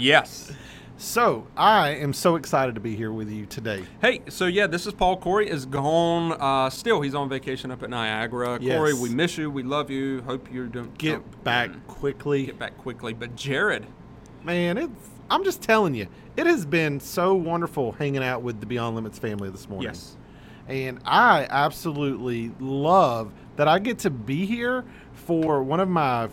yes. So I am so excited to be here with you today. Hey, so yeah, this is Paul. Corey is gone. Uh, still, he's on vacation up at Niagara. Yes. Corey, we miss you. We love you. Hope you're doing. Get back quickly, Get back quickly. But Jared, man. It's I'm just telling you, it has been so wonderful hanging out with the Beyond Limits family this morning. yes, and I absolutely love that I get to be here for one of my f-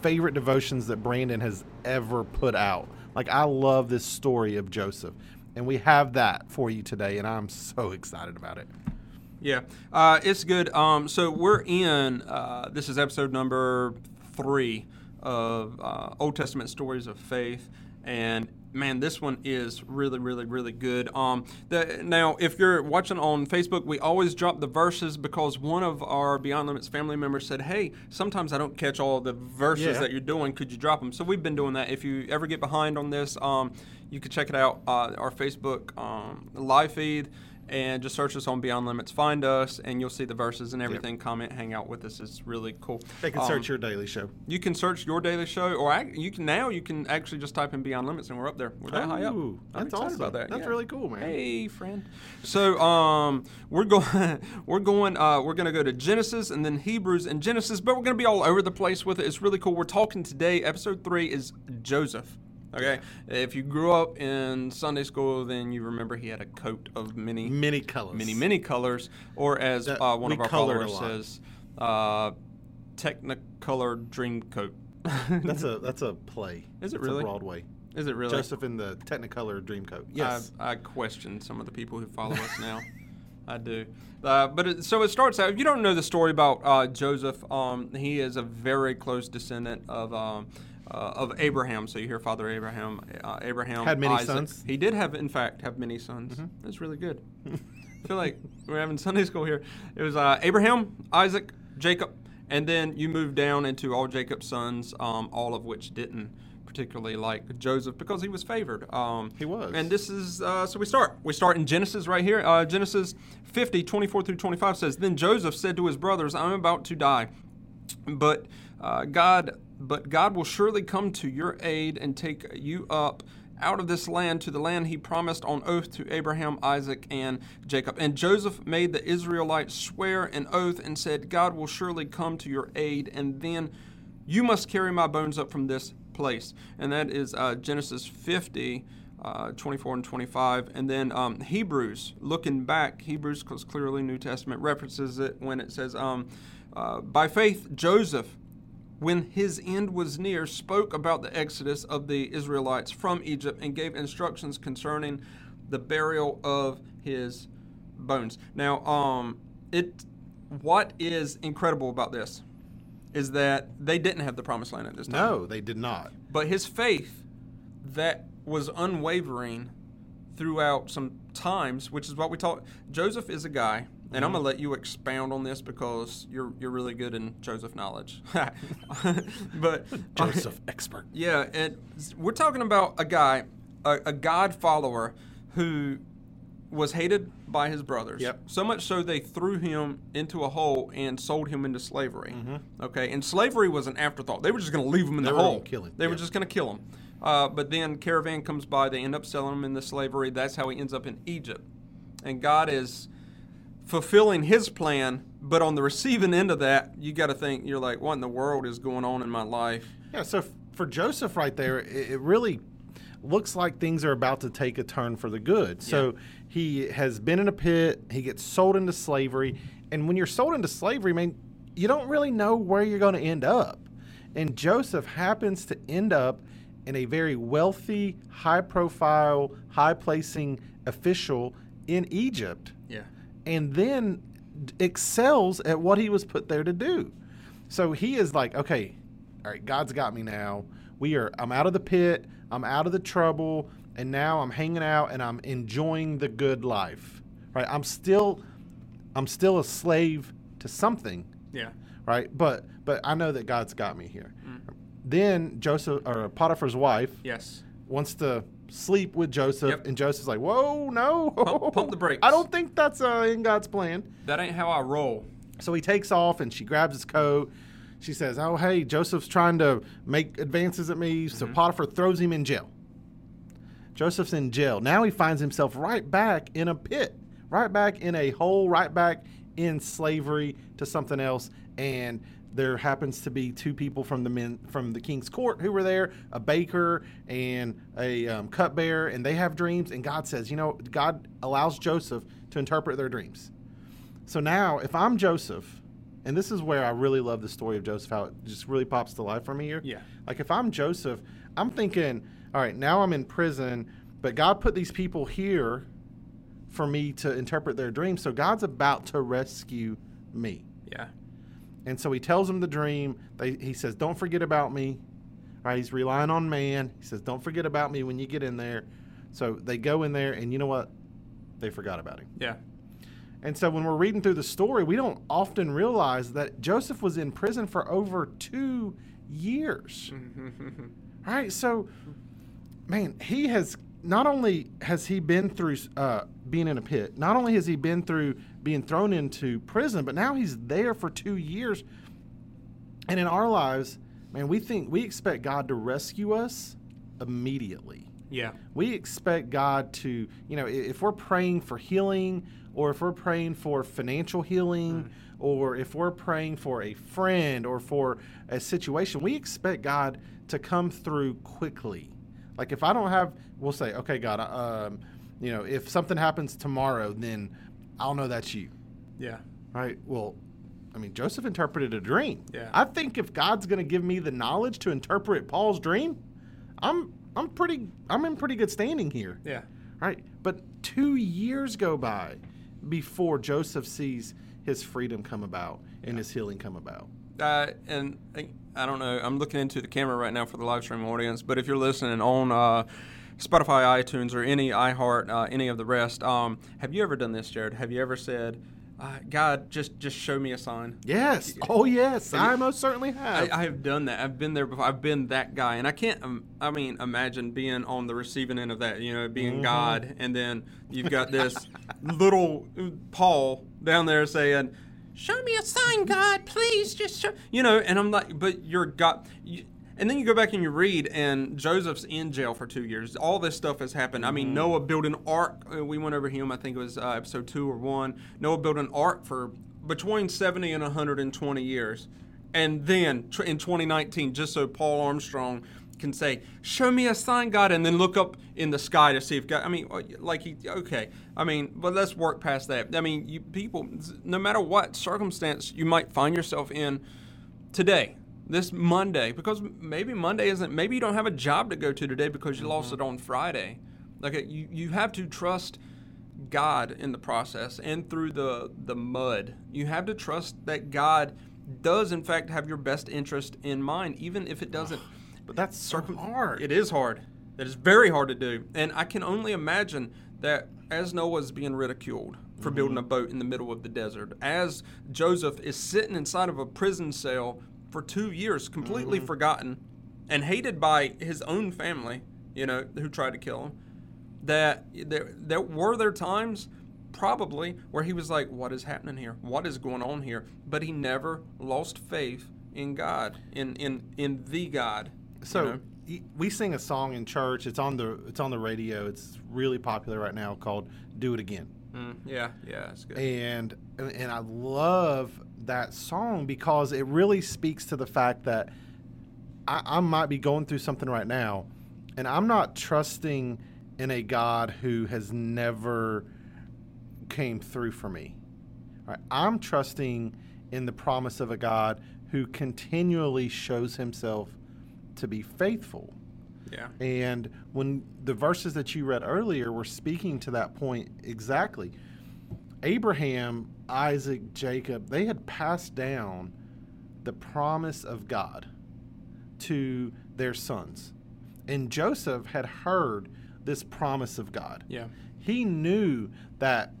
favorite devotions that Brandon has ever put out. Like I love this story of Joseph, and we have that for you today, and I'm so excited about it. yeah, uh, it's good. Um, so we're in. Uh, this is episode number three of uh, Old Testament stories of faith, and man, this one is really, really, really good. Um, the, now, if you're watching on Facebook, we always drop the verses because one of our Beyond Limits family members said, "Hey, sometimes I don't catch all the verses Yeah. that you're doing. Could you drop them?" So we've been doing that. If you ever get behind on this, um, you can check it out uh, our Facebook um, live feed. And just search us on Beyond Limits, find us, and you'll see the verses and everything. Comment, hang out with us. It's really cool. They can Um, search your daily show. you can search your daily show, or ac- you can now you can actually just type in Beyond Limits, and we're up there. We're that high up. I'm that's excited awesome. about that. That's yeah. really cool, man. Hey, friend. So, um, we're going, we're going, uh, we're going to go to Genesis and then Hebrews and Genesis, but we're going to be all over the place with it. It's really cool. We're talking today. Episode three is Joseph. Okay, if you grew up in Sunday school, then you remember he had a coat of many, Many colors. many, many colors, or as That- uh, one of our followers says, uh, Technicolor dream coat. That's a that's a play. Is it It's really? Broadway? Is it really? Joseph in the Technicolor Dreamcoat. Yes. I, I question some of the people who follow us now. I do. Uh, but it, so it starts out. If you don't know the story about uh, Joseph, um, he is a very close descendant of um, uh, of Abraham. So you hear Father Abraham. Uh, Abraham Had many Isaac. sons? Mm-hmm. He did have, in fact, have many sons. That's really good. I feel like we're having Sunday school here. It was uh, Abraham, Isaac, Jacob, and then you move down into all Jacob's sons, um, all of which didn't particularly like Joseph because he was favored. Um, He was. And this is, uh, so we start. We start in Genesis right here. Uh, Genesis 50, 24 through 25 says, Then Joseph said to his brothers, I'm about to die. But uh, God, but God will surely come to your aid and take you up out of this land to the land he promised on oath to Abraham, Isaac, and Jacob. And Joseph made the Israelites swear an oath and said, God will surely come to your aid, and then you must carry my bones up from this place. And that is uh, Genesis 50. Uh, 24 and 25 and then um, hebrews looking back hebrews because clearly new testament references it when it says um, uh, by faith joseph when his end was near, spoke about the exodus of the Israelites from Egypt and gave instructions concerning the burial of his bones. Now, um, it what is incredible about this is that they didn't have the promised land at this time. no, they did not. But his faith that was unwavering throughout some times, which is what we talk. Joseph is a guy, and I'm gonna let you expound on this because you're you're really good in Joseph knowledge. but Joseph expert. yeah, and we're talking about a guy, a, a God follower who was hated by his brothers. Yep. So much so they threw him into a hole and sold him into slavery. Mm-hmm. Okay, and slavery was an afterthought. They were just going to leave him in They the hole. kill him, They were just going to kill him. Uh, but then caravan comes by. They end up selling him into slavery. That's how he ends up in Egypt. And God is fulfilling His plan. But on the receiving end of that, you got to think you're like, what in the world is going on in my life? Yeah, so for Joseph right there, it, it really looks like things are about to take a turn for the good. So he has been in a pit, he gets sold into slavery, and when you're sold into slavery, man, you don't really know where you're going to end up. And Joseph happens to end up in a very wealthy, high profile, high placing official in Egypt. And then excels at what he was put there to do. So he is like, okay, all right, God's got me now. We are I'm out of the pit, I'm out of the trouble, and now I'm hanging out and I'm enjoying the good life. Right? I'm still I'm still a slave to something, Yeah. right? But but I know that God's got me here. Mm. Then Joseph or Potiphar's wife Yes. wants to sleep with Joseph, Yep. and Joseph's like, "Whoa, no! Pump- pump the brakes. I don't think that's uh, in God's plan." That ain't how I roll. So he takes off, and she grabs his coat. she says, "Oh, hey, Joseph's trying to make advances at me." So Potiphar throws him in jail. Joseph's in jail. Now he finds himself right back in a pit, right back in a hole, right back in slavery to something else. And there happens to be two people from the men from the king's court who were there, a baker and a um, cupbearer, and they have dreams. And God says, you know, God allows Joseph to interpret their dreams. So now, if I'm Joseph, and this is where I really love the story of Joseph, how it just really pops to life for me here. Yeah. Like if I'm Joseph, I'm thinking, all right, now I'm in prison, but God put these people here for me to interpret their dreams. So God's about to rescue me. Yeah. And so he tells them the dream. They, he says, Don't forget about me. Right? He's relying on man. He says, Don't forget about me when you get in there. So they go in there, and you know what? They forgot about him. Yeah. And so when we're reading through the story, we don't often realize that Joseph was in prison for over two years. Mm-hmm. All right, so man, he has not only has he been through uh, being in a pit, not only has he been through being thrown into prison, but now he's there for two years. And in our lives, man, we think we expect God to rescue us immediately. Yeah. We expect God to, you know, if we're praying for healing or if we're praying for financial healing or if we're praying for a friend or for a situation, we expect God to come through quickly. Like if I don't have, we'll say, okay, God, um, you know, if something happens tomorrow, then I'll know that's you. Yeah. Right? Well, I mean, Joseph interpreted a dream. Yeah. I think if God's going to give me the knowledge to interpret Paul's dream, I'm I'm pretty I'm in pretty good standing here. Yeah. Right? But 2 years go by before Joseph sees his freedom come about and his healing come about. Uh, and I, don't know. I'm looking into the camera right now for the live stream audience. But if you're listening on uh, Spotify, iTunes, or any iHeart, uh, any of the rest, um, have you ever done this, Jared? Have you ever said, uh, "God, just just show me a sign"? Yes. Oh yes, I most certainly have. I, I have done that. I've been there before. I've been that guy, and I can't. Um, I mean, imagine being on the receiving end of that. You know, being God, and then you've got this little Paul down there saying, "Show me a sign, God, please, just show." You know, and I'm like, but you're God. You, and then you go back and you read, and Joseph's in jail for two years. All this stuff has happened. I mean, Noah built an ark. Uh, We went over him. I think it was uh, episode two or one. Noah built an ark for between 70 and 120 years. And then in 2019, just so Paul Armstrong can say, "Show me a sign, God," and then look up in the sky to see if God. I mean, uh, like he. Okay. I mean, but let's work past that. I mean, you people, no matter what circumstance you might find yourself in today, this Monday, because maybe Monday isn't. Maybe you don't have a job to go to today because you lost it on Friday. Like you, you have to trust God in the process and through the the mud. You have to trust that God does in fact have your best interest in mind, even if it doesn't. But that's so circum- hard. It is hard. It is very hard to do, and I can only imagine that as Noah Noah's being ridiculed for mm-hmm. building a boat in the middle of the desert, as Joseph is sitting inside of a prison cell for two years, completely mm-hmm. forgotten and hated by his own family, you know, who tried to kill him, that there, there were there times probably where he was like, "What is happening here? What is going on here?" But he never lost faith in God, in in in the God. You So know? we sing a song in church. It's on the it's on the radio. It's really popular right now called "Do It Again." Mm, yeah, yeah, it's good. and and I love that song because it really speaks to the fact that I, I might be going through something right now, and I'm not trusting in a God who has never came through for me. Right? I'm trusting in the promise of a God who continually shows Himself to be faithful. Yeah, And when the verses that you read earlier were speaking to that point exactly, Abraham, Isaac, Jacob, they had passed down the promise of God to their sons. And Joseph had heard this promise of God. yeah, He knew that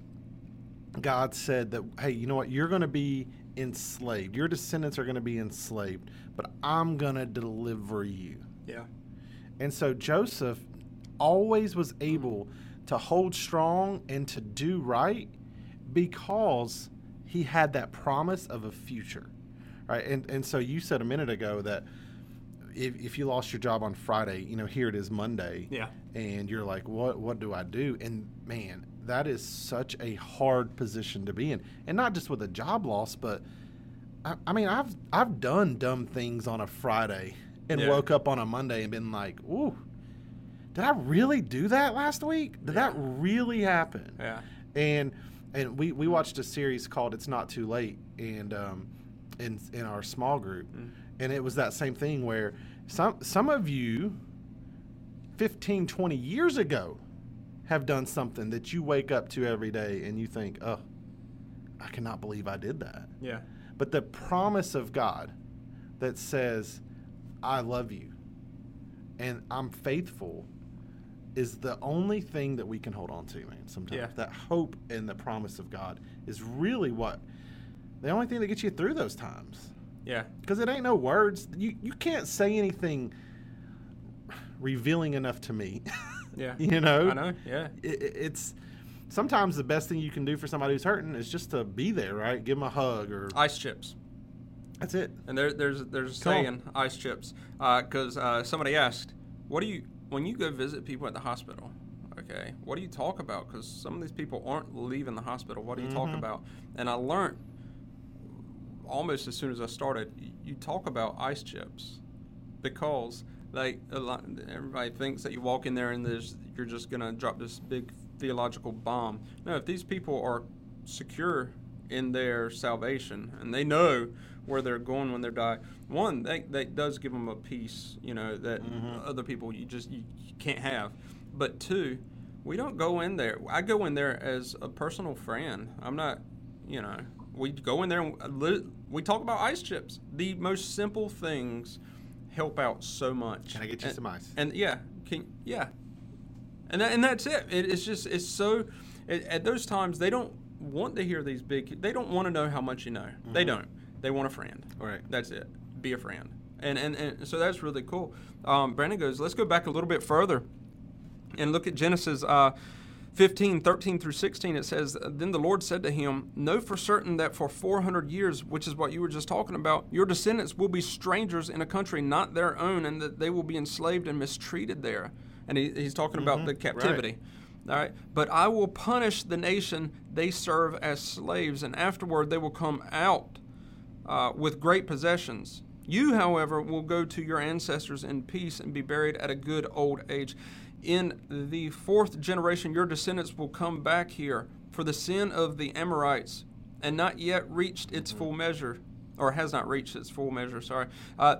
God said that, hey, you know what? You're going to be enslaved. Your descendants are going to be enslaved, but I'm going to deliver you. yeah, And so Joseph always was hmm. able to hold strong and to do right because he had that promise of a future. right? And and so you said a minute ago that if, if you lost your job on Friday, you know, here it is Monday, Yeah. and you're like, what what do I do? And man, that is such a hard position to be in, and not just with a job loss, but I, I mean, I've I've done dumb things on a Friday and Yeah. woke up on a Monday and been like, ooh. Did I really do that last week? Did that really happen? Yeah. and and we we watched a series called "It's Not Too Late" and um, in in our small group, and it was that same thing where some some of you 15 20 years ago have done something that you wake up to every day and you think oh i cannot believe i did that Yeah. but the promise of god that says i love you and i'm faithful is the only thing that we can hold on to man sometimes Yeah. that hope and the promise of god is really what the only thing that gets you through those times Yeah. because it ain't no words. You you can't say anything revealing enough to me. Yeah. you know, I know. Yeah. It, it- it's sometimes the best thing you can do for somebody who's hurting is just to be there, right? Give them a hug, or Ice chips. that's it. And there, there's there's a saying, ice chips, because uh, somebody asked, "What do you when you go visit people at the hospital? Okay, what do you talk about? Because some of these people aren't leaving the hospital. What do you talk Mhm. about?" And I learned almost as soon as I started, you talk about ice chips, because like a lot, everybody thinks that you walk in there and there's you're just gonna drop this big theological bomb. No, if these people are secure in their salvation and they know where they're going when they die, one that that does give them a peace, you know, that Mhm. other people you just you, you can't have. But two, we don't go in there. I go in there as a personal friend. I'm not, you know, we go in there and we talk about ice chips. The most simple things help out so much. Can I get you And- some ice? And yeah, can yeah, and that, and that's it. it. It's just it's so it, at those times they don't want to hear these big. They don't want to know how much you know. They Mhm. don't. They want a friend. Right. That's it. Be a friend. And and, and so that's really cool. Um, Brandon goes. Let's go back a little bit further and look at Genesis uh, 15, 13 through 16. It says, Then the Lord said to him, Know for certain that for 400 years, which is what you were just talking about, your descendants will be strangers in a country not their own, and that they will be enslaved and mistreated there. And he, he's talking about Mhm, the right. captivity. All right. But I will punish the nation they serve as slaves, and afterward they will come out uh, with great possessions. You, however, will go to your ancestors in peace and be buried at a good old age. In the fourth generation, your descendants will come back here, for the sin of the Amorites and not yet reached its full measure, or has not reached its full measure, sorry. Uh,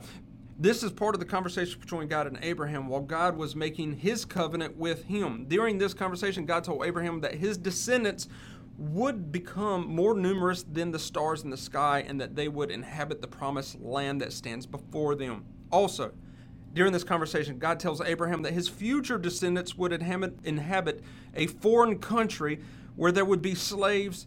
this is part of the conversation between God and Abraham while God was making his covenant with him. During this conversation, God told Abraham that his descendants would become more numerous than the stars in the sky and that they would inhabit the promised land that stands before them. Also, during this conversation, God tells Abraham that his future descendants would inhabit, a foreign country where there would be slaves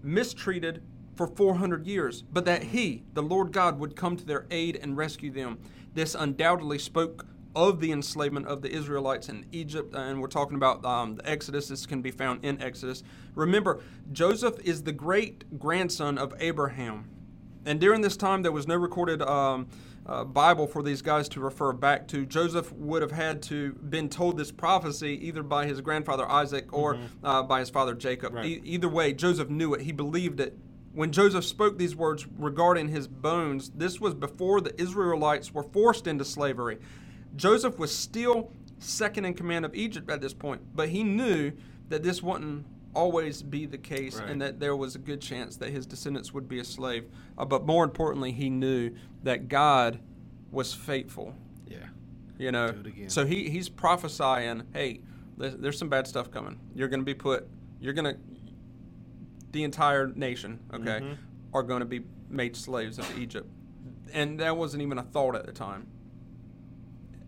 mistreated for 400 years, but that he, the Lord God, would come to their aid and rescue them. This undoubtedly spoke of the enslavement of the Israelites in Egypt, and we're talking about um, the Exodus. This can be found in Exodus. Remember, Joseph is the great grandson of Abraham. And during this time, there was no recorded um, uh, Bible for these guys to refer back to. Joseph would have had to been told this prophecy either by his grandfather Isaac or uh, by his father Jacob. Right. E- either way, Joseph knew it. He believed it. When Joseph spoke these words regarding his bones, this was before the Israelites were forced into slavery. Joseph was still second in command of Egypt at this point, but he knew that this wouldn't always be the case Right. and that there was a good chance that his descendants would be a slave. Uh, but more importantly, he knew that God was faithful. Yeah. You know, Do it again. so he he's prophesying, hey, there's, there's some bad stuff coming. You're going to be put. You're going to. The entire nation, okay, Mhm. are going to be made slaves of Egypt, and that wasn't even a thought at the time.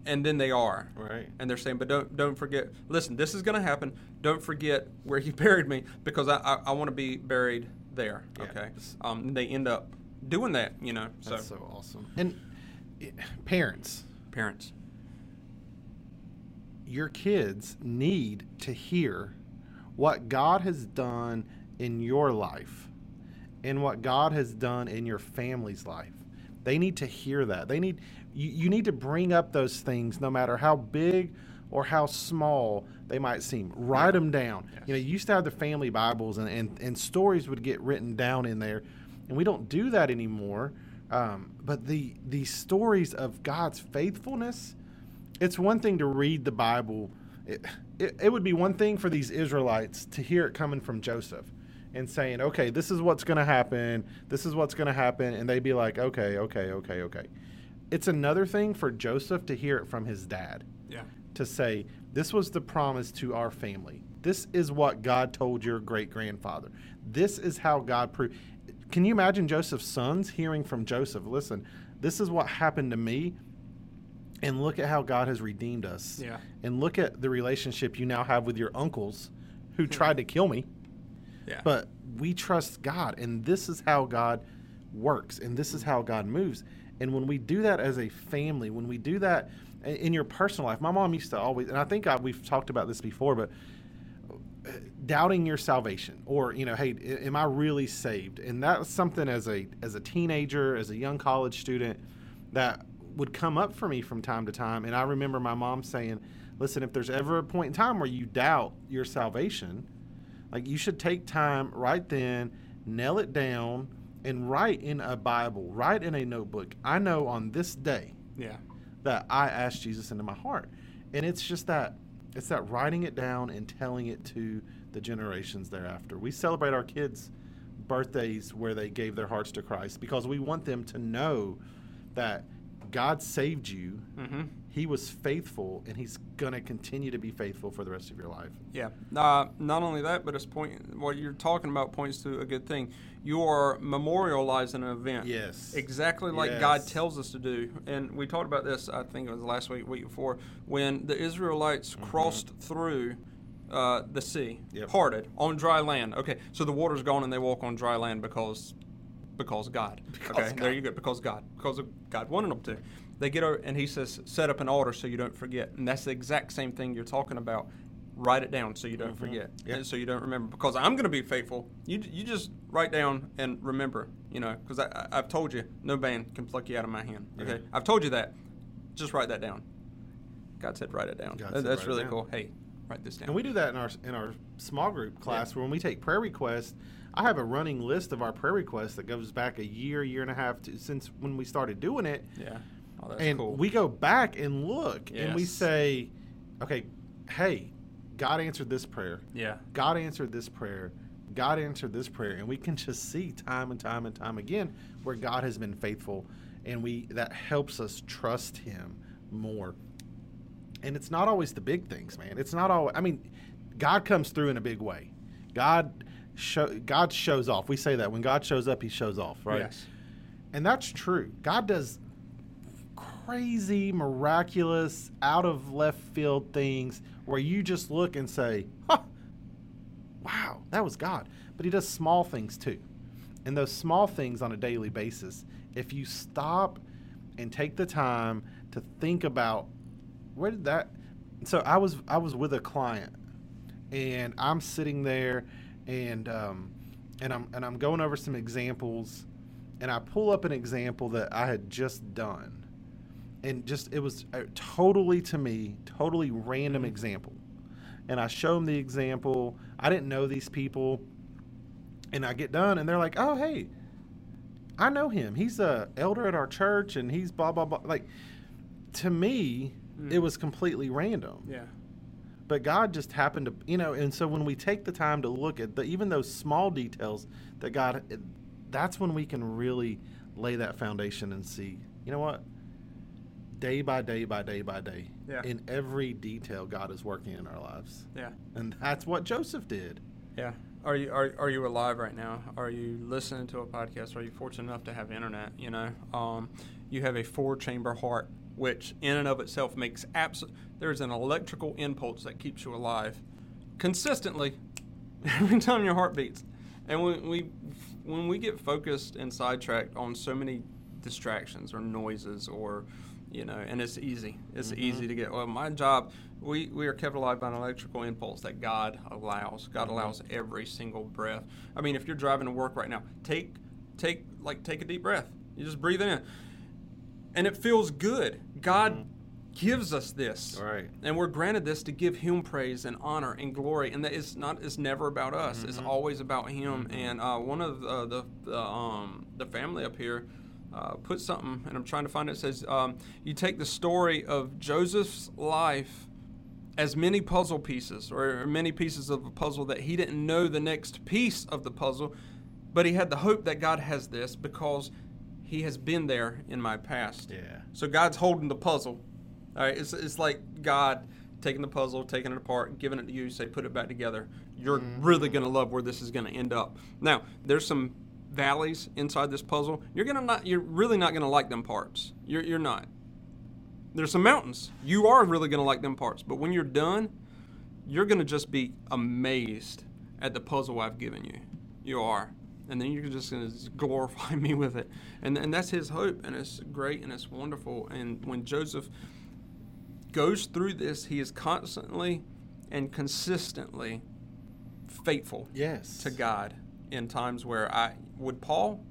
And then they are, Right. and they're saying, but don't don't forget. Listen, this is going to happen. Don't forget where you buried me because I I, I want to be buried there. Yeah. Okay. Um, they end up doing that. You know. So, That's so awesome. And eh, parents, parents. your kids need to hear what God has done in your life in what God has done in your family's life. They need to hear that. They need you, you need to bring up those things no matter how big or how small they might seem. Write them down. Yes. You know, you used to have the family Bibles and, and, and stories would get written down in there. And we don't do that anymore. Um, but the the stories of God's faithfulness, it's one thing to read the Bible. It, it, it would be one thing for these Israelites to hear it coming from Joseph and saying, okay, this is what's going to happen. This is what's going to happen. And they'd be like, okay, okay, okay, okay. It's another thing for Joseph to hear it from his dad Yeah. to say, This was the promise to our family. This is what God told your great grandfather. This is how God proved. Can you imagine Joseph's sons hearing from Joseph, Listen, this is what happened to me, and look at how God has redeemed us. Yeah. And look at the relationship you now have with your uncles who tried to kill me, Yeah. but we trust God, and this is how God works, and this is how God moves. And when we do that as a family, when we do that in your personal life, my mom used to always, and I think I, we've talked about this before, but uh, doubting your salvation, or you know, hey, am I really saved? And that's something as a as a teenager, as a young college student, that would come up for me from time to time. And I remember my mom saying, "Listen, if there's ever a point in time where you doubt your salvation." Like you should take time right then, nail it down, and write in a Bible, write in a notebook. I know on this day yeah. that I asked Jesus into my heart. And it's just that it's that writing it down and telling it to the generations thereafter. We celebrate our kids' birthdays where they gave their hearts to Christ because we want them to know that God saved you. Mm-hmm. He was faithful and he's going to continue to be faithful for the rest of your life. Yeah. Uh, not only that, but it's point. What you're talking about points to a good thing. You are memorializing an event. Yes. Exactly like God tells us to do. And we talked about this. I think it was last week, week before, when the Israelites crossed through. Uh, the sea Yep. parted on dry land. Okay, so the water's gone and they walk on dry land because, because God. Because okay, there you go. Because God, because of God wanted them to. They get over, and He says, set up an altar so you don't forget. And that's the exact same thing you're talking about. Write it down so you don't mm-hmm. forget, Yep. and so you don't remember. Because I'm going to be faithful. You you just write down and remember. You know, because I, I I've told you, no band can pluck you out of my hand. Okay, Yeah. I've told you that. Just write that down. God said, write it down. That- that's really down. cool. Hey, write this down. And we do that in our in our small group class where when we take prayer requests, I have a running list of our prayer requests that goes back a year, year and a half to, since when we started doing it. yeah. Oh, and cool. we go back and look and we say, okay, hey, God answered this prayer. yeah. God answered this prayer. God answered this prayer, and we can just see time and time and time again where God has been faithful, and we that helps us trust Him more. And it's not always the big things, man. It's not always. I mean, God comes through in a big way. God show God shows off. We say that when God shows up, He shows off, right? Yes. And that's true. God does crazy, miraculous, out of left field things where you just look and say, huh, wow, that was God. But He does small things too. And those small things on a daily basis, if you stop and take the time to think about where did that so I was I was with a client and I'm sitting there and um, and I'm and I'm going over some examples and I pull up an example that I had just done and just it was a totally to me totally random example. And I show them the example. I didn't know these people. And I get done and they're like oh hey I know him. He's a elder at our church and he's blah blah blah. Like to me it Mm. was completely random. Yeah. but God just happened to, you know, and so when we take the time to look at the, even those small details that God, that's when we can really lay that foundation and see, you know what? Day by day by day by day, Yeah. in every detail, God is working in our lives. Yeah. And that's what Joseph did. Yeah. Are you are, are you alive right now? Are you listening to a podcast? Are you fortunate enough to have internet? You know, um, you have a four chamber heart, which in and of itself makes absolute. There's an electrical impulse that keeps you alive consistently every time your heart beats. And when we when we get focused and sidetracked on so many distractions or noises or you know, and it's easy. It's easy to get. Well, my job, we, we are kept alive by an electrical impulse that God allows. God allows every single breath. I mean, if you're driving to work right now, take take like take a deep breath. You just breathe in, and it feels good. God gives us this, Right. and we're granted this to give Him praise and honor and glory. And that is not. It's never about us. It's always about Him. And uh, one of uh, the the um, the family up here uh, put something, and I'm trying to find it. it says um, you take the story of Joseph's life as many puzzle pieces or many pieces of a puzzle that he didn't know the next piece of the puzzle, but he had the hope that God has this because he has been there in my past. Yeah. So God's holding the puzzle. All right, it's, it's like God taking the puzzle, taking it apart, giving it to you, say put it back together. You're really gonna love where this is gonna end up. Now, there's some valleys inside this puzzle. You're gonna not. You're really not gonna like them parts. You're you're not. There's some mountains. You are really gonna like them parts, but when you're done, you're gonna just be amazed at the puzzle I've given you. You are. And then you're just going to glorify me with it. And, and that's his hope. And it's great and it's wonderful. And when Joseph goes through this, he is constantly and consistently faithful Yes. to God in times where I would Paul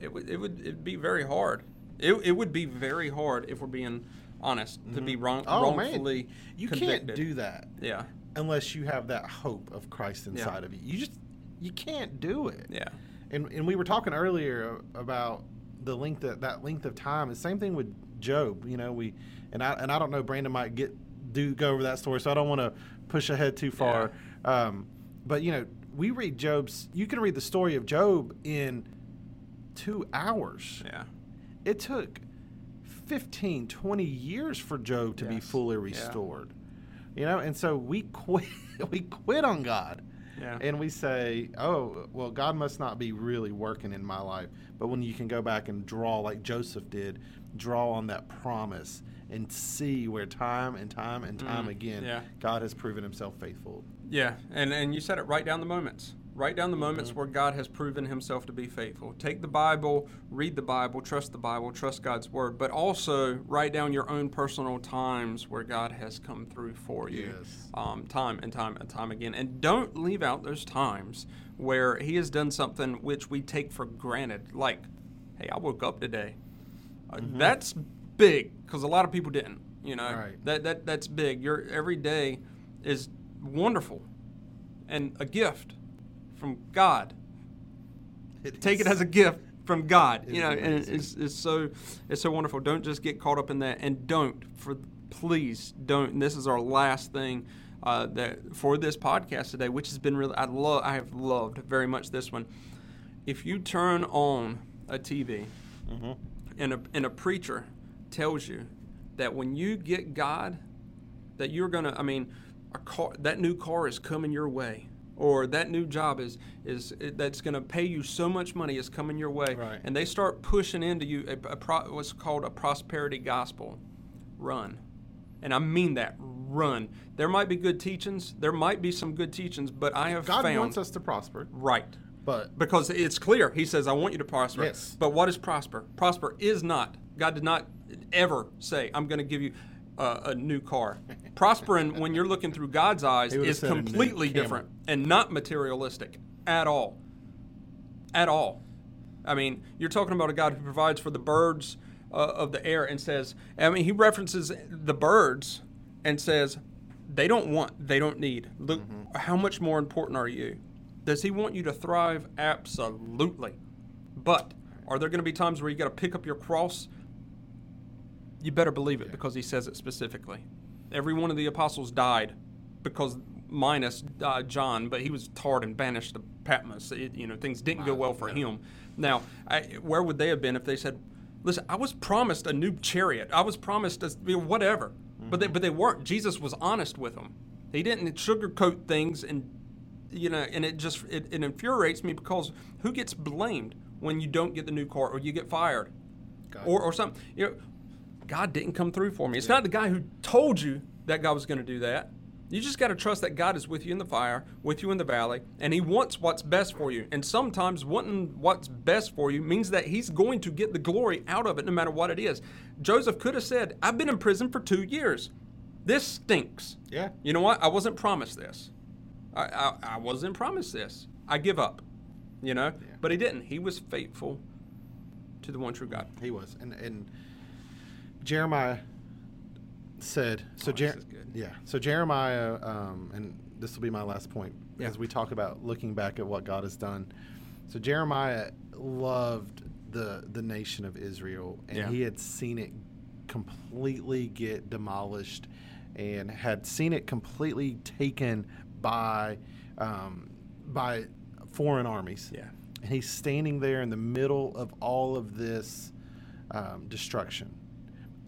it would it would it'd be very hard. It, it would be very hard if we're being honest to be wrong, Oh wrongfully man, you convicted. can't do that Yeah. unless you have that hope of Christ inside of you. You just you can't do it. Yeah. And and we were talking earlier about the length of that length of time. The same thing with Job. You know, we and I and I don't know. Brandon might get do go over that story, so I don't want to push ahead too far. Um, but you know, we read Job's. You can read the story of Job in two hours. Yeah. It took 15, 20 years for Job to be Yes. fully Yeah. restored. You know, and so we quit we quit on God. Yeah. And we say, "Oh, well God must not be really working in my life." But when you can go back and draw like Joseph did, draw on that promise and see where time and time and time Mm, again yeah. God has proven himself faithful. Yeah, and, and you said it right down the moments. Write down the Mm-hmm. moments where God has proven himself to be faithful. Take the Bible, read the Bible, trust the Bible, trust God's word, but also write down your own personal times where God has come through for you. Yes. Um, time and time and time again. And don't leave out those times where He has done something which we take for granted. Like, hey, I woke up today. Uh, That's big because a lot of people didn't. You know, Right. that, that that's big. Your every day is wonderful and a gift from God. Take it as a gift from God. It you is know, and it's, it's so it's so wonderful. Don't just get caught up in that, and don't for please don't. And this is our last thing uh, that for this podcast today, which has been really I love I have loved very much this one. If you turn on a TV Mm-hmm. and a and a preacher tells you that when you get God, that you're gonna. I mean, a car that new car is coming your way, or that new job is is that's gonna pay you so much money is coming your way, Right. and they start pushing into you a, a pro, what's called a prosperity gospel. Run. And I mean that. Run. There might be good teachings. There might be some good teachings, but I have God found wants us to prosper, right but because it's clear. He says, "I want you to prosper." Yes. But what is prosper? Prosper is not. God did not ever say, "I'm going to give you uh, a new car." Prospering, when you're looking through God's eyes, is said a new completely different and not materialistic at all. At all. I mean, you're talking about a God who provides for the birds uh, of the air and says, I mean, he references the birds and says, they don't want, they don't need. Look, Mm-hmm. how much more important are you? Does he want you to thrive? Absolutely. But are there going to be times where you got to pick up your cross? You better believe it because he says it specifically. Every one of the apostles died because minus uh, John, but he was tarred and banished to Patmos. It, you know, things didn't go well for him. Now, I, where would they have been if they said, "Listen, I was promised a new chariot. I was promised a, you know, whatever," but they but they weren't. Jesus was honest with them. He didn't sugarcoat things and you know, and it just it, it infuriates me because who gets blamed when you don't get the new car or you get fired God. or or something? You know, God didn't come through for me. It's not the guy who told you that God was going to do that. You just got to trust that God is with you in the fire, with you in the valley, and He wants what's best for you. And sometimes wanting what's best for you means that He's going to get the glory out of it no matter what it is. Joseph could have said, I've been in prison for two years. This stinks. Yeah. You know what? I wasn't promised this. I, I, I wasn't promised this. I give up. You know? Yeah. But he didn't. He was faithful to the one true God. He was, and and Jeremiah said so. Oh, Jer- this is good. Yeah. So Jeremiah, um, and this will be my last point Yeah. as we talk about looking back at what God has done. So Jeremiah loved the the nation of Israel, and Yeah. he had seen it completely get demolished, and had seen it completely taken by um, by foreign armies. Yeah. And he's standing there in the middle of all of this um, destruction.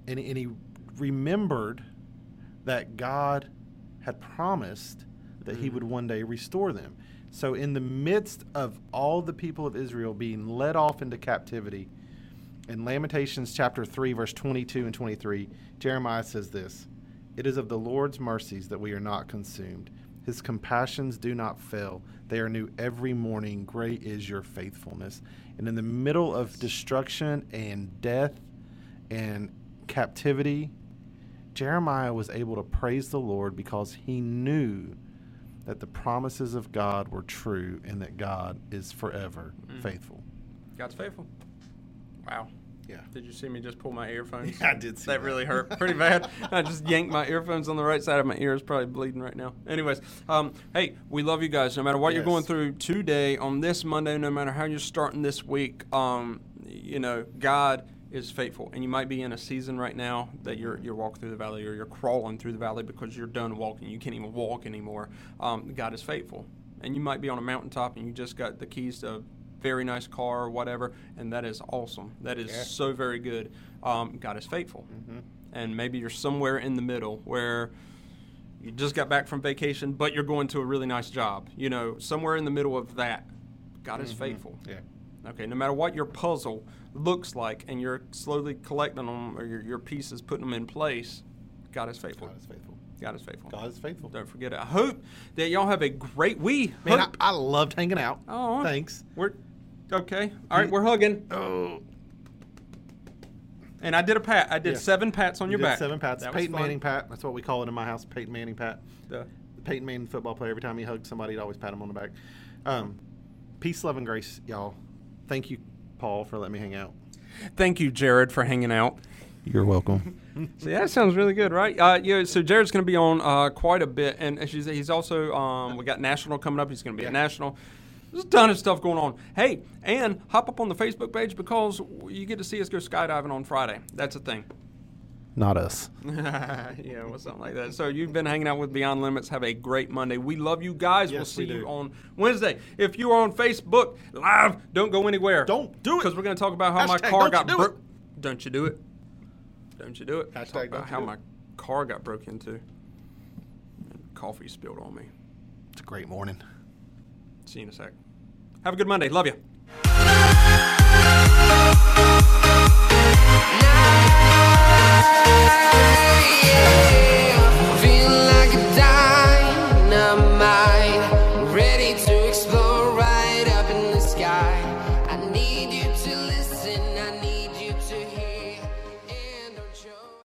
And, and he remembered that God had promised that he would one day restore them. So, in the midst of all the people of Israel being led off into captivity, in Lamentations chapter 3, verse 22 and 23, Jeremiah says this It is of the Lord's mercies that we are not consumed. His compassions do not fail. They are new every morning. Great is your faithfulness. And in the middle of destruction and death and captivity, Jeremiah was able to praise the Lord because he knew that the promises of God were true and that God is forever Mm. faithful. God's faithful. Wow. Yeah. Did you see me just pull my earphones? Yeah, I did see that. that. really hurt pretty bad. I just yanked my earphones on the right side of my ear. It's probably bleeding right now. Anyways, um, hey, we love you guys. No matter what you're going through today, on this Monday, no matter how you're starting this week, um, you know, God is faithful. And you might be in a season right now that you're you're walking through the valley or you're crawling through the valley because you're done walking. You can't even walk anymore. Um, God is faithful. And you might be on a mountaintop and you just got the keys to very nice car or whatever, and that is awesome. That is Yeah. so very good. Um, God is faithful. Mm-hmm. And maybe you're somewhere in the middle where you just got back from vacation, but you're going to a really nice job. You know, somewhere in the middle of that, God is faithful. Yeah. Okay, no matter what your puzzle looks like, and you're slowly collecting them or your, your pieces, putting them in place, God is faithful. God is faithful. God is faithful. God is faithful. Don't forget it. I hope that y'all have a great week. Man, I, I loved hanging out. Oh, Thanks. We're okay. All right, we're hugging. Oh, And I did a pat. I did Yeah. seven pats on you your did back. seven pats. That was Peyton fun. Manning pat. That's what we call it in my house. Peyton Manning pat. The- The Peyton Manning football player. Every time he hugged somebody, he'd always pat him on the back. Um, peace, love, and grace, y'all. Thank you, Paul, for letting me hang out. Thank you, Jared, for hanging out. You're welcome. So yeah, that sounds really good, right? Uh, yeah. So Jared's going to be on uh, quite a bit, and as you say, he's also um, we got national coming up. He's going to be Yeah. at national. There's a ton of stuff going on. Hey, and hop up on the Facebook page because you get to see us go skydiving on Friday. That's a thing. Not us. yeah, well, something like that. So you've been hanging out with Beyond Limits. Have a great Monday. We love you guys. we'll see we you on Wednesday. If you are on Facebook live, don't go anywhere. Don't do it. because we're going to talk about how my car got do broke. it. Don't you do it? Don't you do it? Hashtag talk about how my car got broke into. And coffee spilled on me. It's a great morning. See you in a sec. Have a good Monday. Love you. Feel